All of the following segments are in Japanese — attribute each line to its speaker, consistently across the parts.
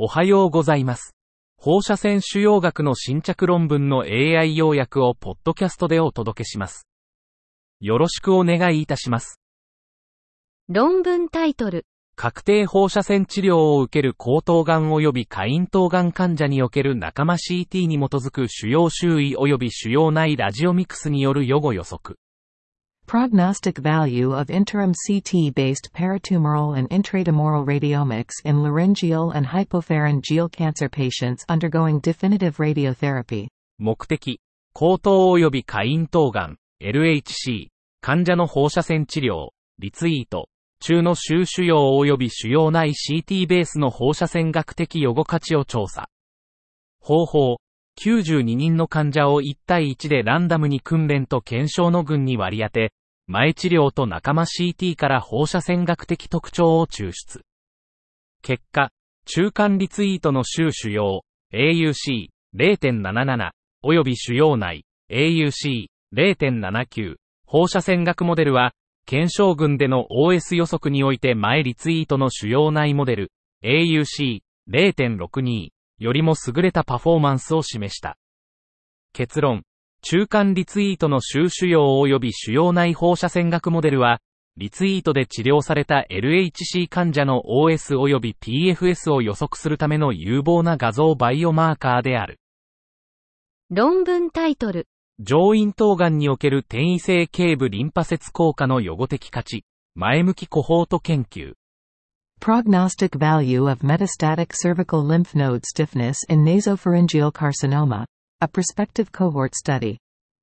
Speaker 1: おはようございます。放射線腫瘍学の新着論文の AI 要約をポッドキャストでお届けします。よろしくお願いいたします。
Speaker 2: 論文タイトル、
Speaker 1: 確定放射線治療を受ける喉頭がん及び下咽頭がん患者における仲間 CT に基づく腫瘍周囲及び腫瘍内ラジオミクスによる予後予測。
Speaker 3: Prognostic value of interim CT-based paratumoral and intratumoral radiomics in laryngeal and hypopharyngeal cancer patients undergoing definitive radiotherapy.
Speaker 1: 目的、喉頭及び下咽頭がん、LHC、患者の放射線治療、リツイート、中の周腫瘍及び腫瘍内 CT ベースの放射線学的予後価値を調査。方法、92人の患者を1対1でランダムに訓練と検証の群に割り当て、前治療と仲間 CT から放射線学的特徴を抽出。結果、中間リツイートの周腫瘍、AUC0.77 及び腫瘍内 AUC0.79 放射線学モデルは、検証群での OS 予測において前リツイートの腫瘍内モデル AUC0.62 よりも優れたパフォーマンスを示した。結論、中間リツイートの周腫瘍及び腫瘍内放射線学モデルは、リツイートで治療された LHC 患者の OS 及び PFS を予測するための有望な画像バイオマーカーである。
Speaker 2: 論文タイトル、
Speaker 1: 上咽頭がんにおける転移性頸部リンパ節効果の予後的価値、前向きコホート研究。
Speaker 3: Prognostic value of metastatic cervical lymph node stiffness in nasopharyngeal carcinoma. A prospective cohort study.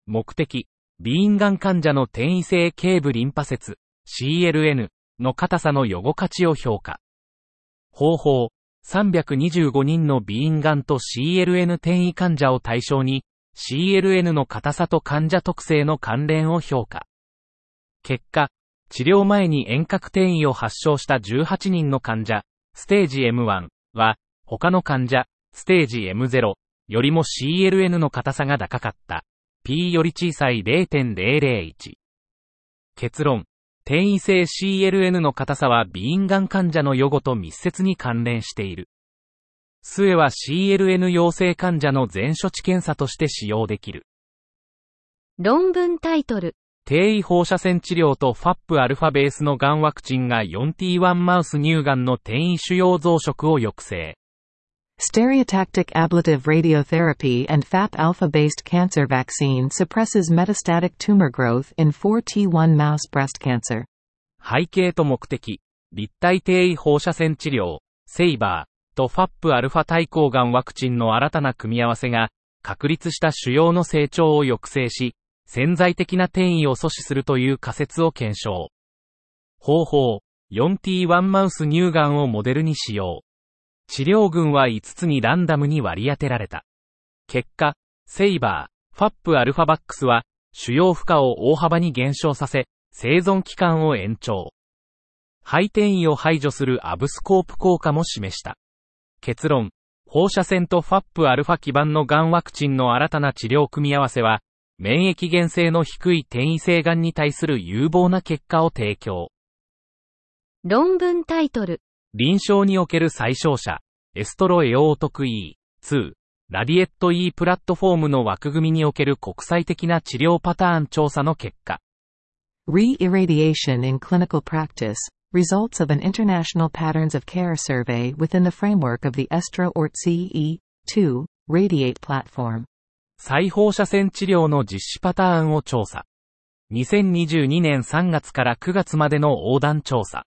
Speaker 1: 目的、鼻咽がん患者の転移性頸部リンパ節、CLN の硬さの予後価値を評価。方法、325人の鼻咽がんと CLN 転移患者を対象に、CLN の硬さと患者特性の関連を評価。結果、治療前に遠隔転移を発症した18人の患者、ステージ M1 は、他の患者、ステージ M0 よりも CLN の硬さが高かった。P より小さい0.001。結論。転移性 CLN の硬さは鼻咽がん患者の予後と密接に関連している。末は CLN 陽性患者の全処置検査として使用できる。
Speaker 2: 論文タイトル、
Speaker 1: 低位放射線治療と FAP ベースのがんワクチンが 4T1 マウス乳がんの転移腫瘍増殖を抑制。
Speaker 3: Stereotactic ablative radiotherapy and FAP alpha-based cancer vaccine suppresses metastatic tumor growth in 4T1 mouse breast cancer.
Speaker 1: 背景と目的、立体低位放射線治療、セイバーと FAP 対抗がんワクチンの新たな組み合わせが、確立した腫瘍の成長を抑制し、潜在的な転移を阻止するという仮説を検証。方法、4T1 マウス乳がんをモデルに使用。治療群は5つにランダムに割り当てられた。結果、セイバー、FAP アルファバックスは、腫瘍負荷を大幅に減少させ、生存期間を延長。肺転移を排除するアブスコープ効果も示した。結論、放射線と FAP アルファ基盤のがんワクチンの新たな治療組み合わせは、免疫原性の低い転移性がんに対する有望な結果を提供。
Speaker 2: 論文タイトル、
Speaker 1: 臨床における最小者、エストロエオートク E2、ラディエット E プラットフォームの枠組みにおける国際的な治療パターン調査の結果。
Speaker 3: Re-irradiation in clinical practice. Results of an international patterns of care survey within the framework of the ESTRA or CE2 Radiate platform.
Speaker 1: 再放射線治療の実施パターンを調査。2022年3月から9月までの横断調査。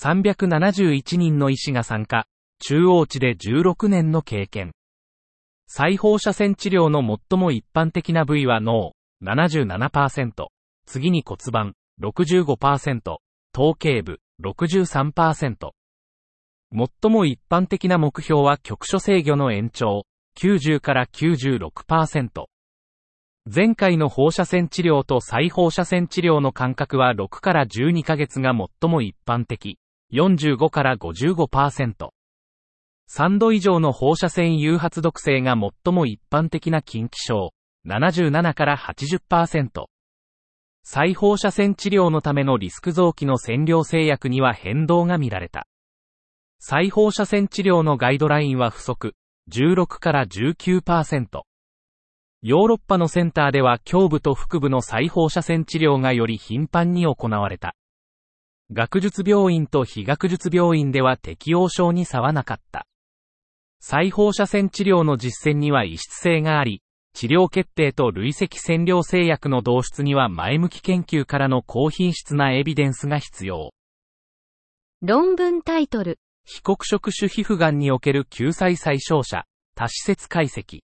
Speaker 1: 371人の医師が参加。中央値で16年の経験。再放射線治療の最も一般的な部位は脳、77%。次に骨盤、65%。頭頸部、63%。最も一般的な目標は局所制御の延長、90から96%。前回の放射線治療と再放射線治療の間隔は6から12ヶ月が最も一般的、45から55%。3度以上の放射線誘発毒性が最も一般的な近畿症、77から80%。再放射線治療のためのリスク臓器の占領制約には変動が見られた。再放射線治療のガイドラインは不足、16から19%。ヨーロッパのセンターでは胸部と腹部の再放射線治療がより頻繁に行われた。学術病院と非学術病院では適応症に差はなかった。再放射線治療の実践には異質性があり、治療決定と累積染料製薬の導出には前向き研究からの高品質なエビデンスが必要。
Speaker 2: 論文タイトル。
Speaker 1: 非黒色種皮膚がんにおける救済再照射、多施設解析。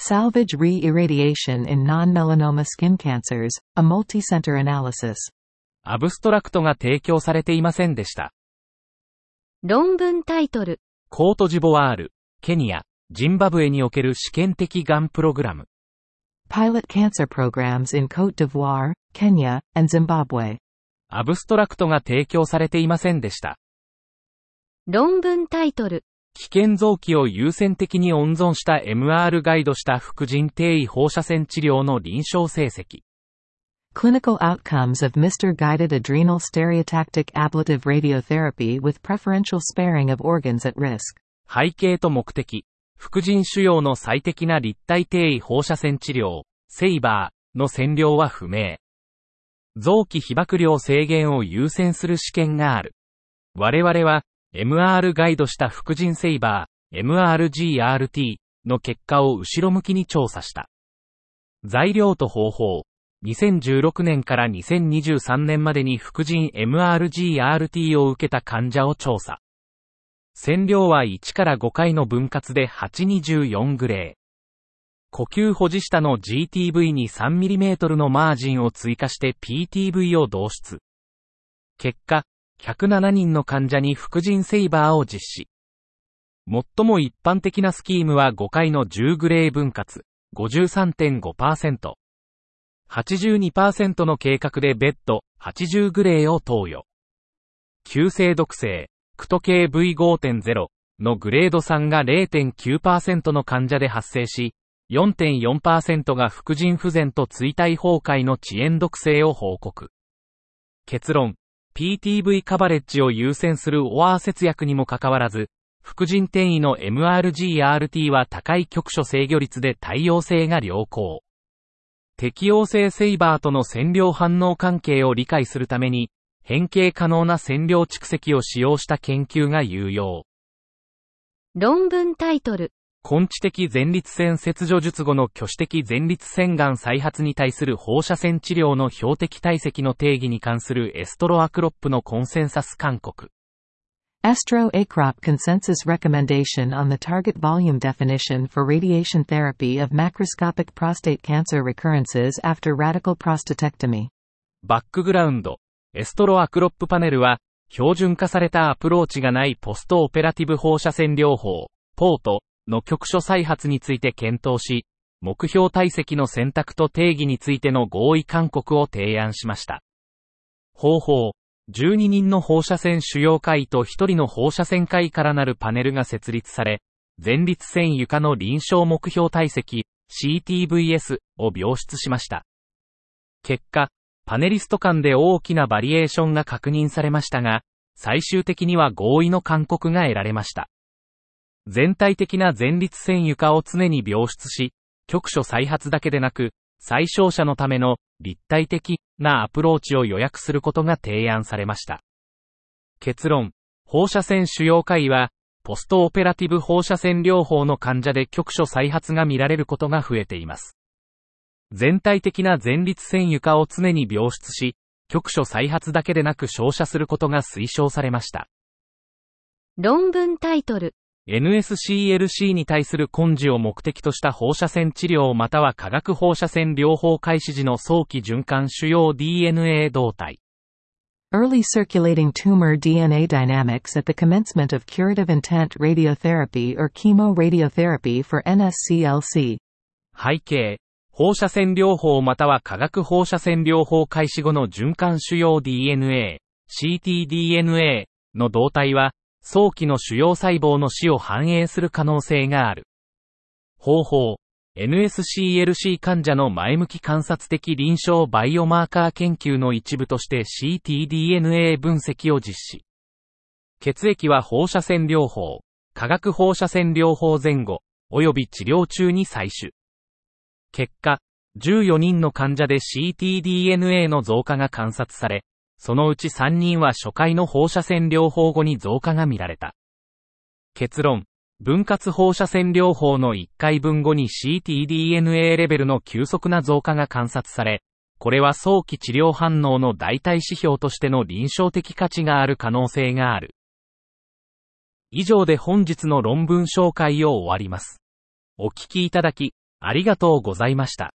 Speaker 3: Salvage re-irradiation in non-melanoma skin cancers, a multi-center analysis.
Speaker 1: アブストラクトが提供されていませんでした。
Speaker 2: 論文タイトル。
Speaker 1: コートジボワール、ケニア、ジンバブエにおける試験的がんプログラム。
Speaker 3: Pilot cancer programs in Cote d'Ivoire, Kenya, and Zimbabwe.
Speaker 1: アブストラクトが提供されていませんでした。
Speaker 2: 論文タイトル。
Speaker 1: 危険臓器を優先的に温存した MR ガイドした副腎定位放射線治療の臨床成績。
Speaker 3: Clinical outcomes of Mr. Guided Adrenal Stereotactic Ablative Radiotherapy with preferential sparing of organs at risk.
Speaker 1: 背景と目的。副腎腫瘍の最適な立体定位放射線治療、セイバーの占領は不明。臓器被曝量制限を優先する試験がある。我々は MR ガイドした副腎セイバー、MRGRT の結果を後ろ向きに調査した。材料と方法。2016年から2023年までに副腎 MRGRT を受けた患者を調査。線量は1から5回の分割で824グレー。呼吸保持下の GTV に 3mm のマージンを追加して PTV を導出。結果、107人の患者に副腎セイバーを実施。最も一般的なスキームは5回の10グレー分割、53.5%。82%の計画でベッド、80グレーを投与。急性毒性、クト系 V5.0 のグレード3が0.9%の患者で発生し、4.4%が副腎不全と椎体崩壊の遅延毒性を報告。結論、PTV カバレッジを優先するオアー節約にもかかわらず、副腎転移の MRGRT は高い局所制御率で対応性が良好。適応性セイバーとの占領反応関係を理解するために、変形可能な占領蓄積を使用した研究が有用。
Speaker 2: 論文タイトル。
Speaker 1: 根治的前立腺切除術後の挙手的前立腺がん再発に対する放射線治療の標的体積の定義に関するエストロアクロップのコンセンサス勧告。
Speaker 3: Estro-ACROP consensus recommendation on the target volume definition for radiation therapy of macroscopic prostate cancer recurrences after radical prostatectomy.
Speaker 1: バックグラウンド。エストロアクロップパネルは、標準化されたアプローチがないポストオペラティブ放射線療法、ポートの局所再発について検討し、目標体積の選択と定義についての合意勧告を提案しました。方法、12人の放射線主要会と1人の放射線会からなるパネルが設立され、前立腺床の臨床目標体積 CTVS を描出しました。結果、パネリスト間で大きなバリエーションが確認されましたが、最終的には合意の勧告が得られました。全体的な前立腺床を常に描出し、局所再発だけでなく、最小者のための立体的なアプローチを予約することが提案されました。結論、放射線腫瘍科医は、ポストオペラティブ放射線療法の患者で局所再発が見られることが増えています。全体的な前立腺床を常に描出し、局所再発だけでなく照射することが推奨されました。
Speaker 2: 論文タイトル
Speaker 1: NSCLC に対する根治を目的とした放射線治療または化学放射線療法開始時の早期循環主要 DNA 動態。
Speaker 3: Early circulating tumor DNA dynamics at the commencement of curative intent radiotherapy or chemoradiotherapy for NSCLC.
Speaker 1: 背景。放射線療法または化学放射線療法開始後の循環主要 DNA、ctDNA の動態は、早期の主要細胞の死を反映する可能性がある。方法、NSCLC 患者の前向き観察的臨床バイオマーカー研究の一部として ctDNA 分析を実施。血液は放射線療法、化学放射線療法前後、及び治療中に採取。結果、14人の患者で ctDNA の増加が観察され、そのうち3人は初回の放射線療法後に増加が見られた。結論、分割放射線療法の1回分後に ctDNA レベルの急速な増加が観察され、これは早期治療反応の代替指標としての臨床的価値がある可能性がある。以上で本日の論文紹介を終わります。お聞きいただき、ありがとうございました。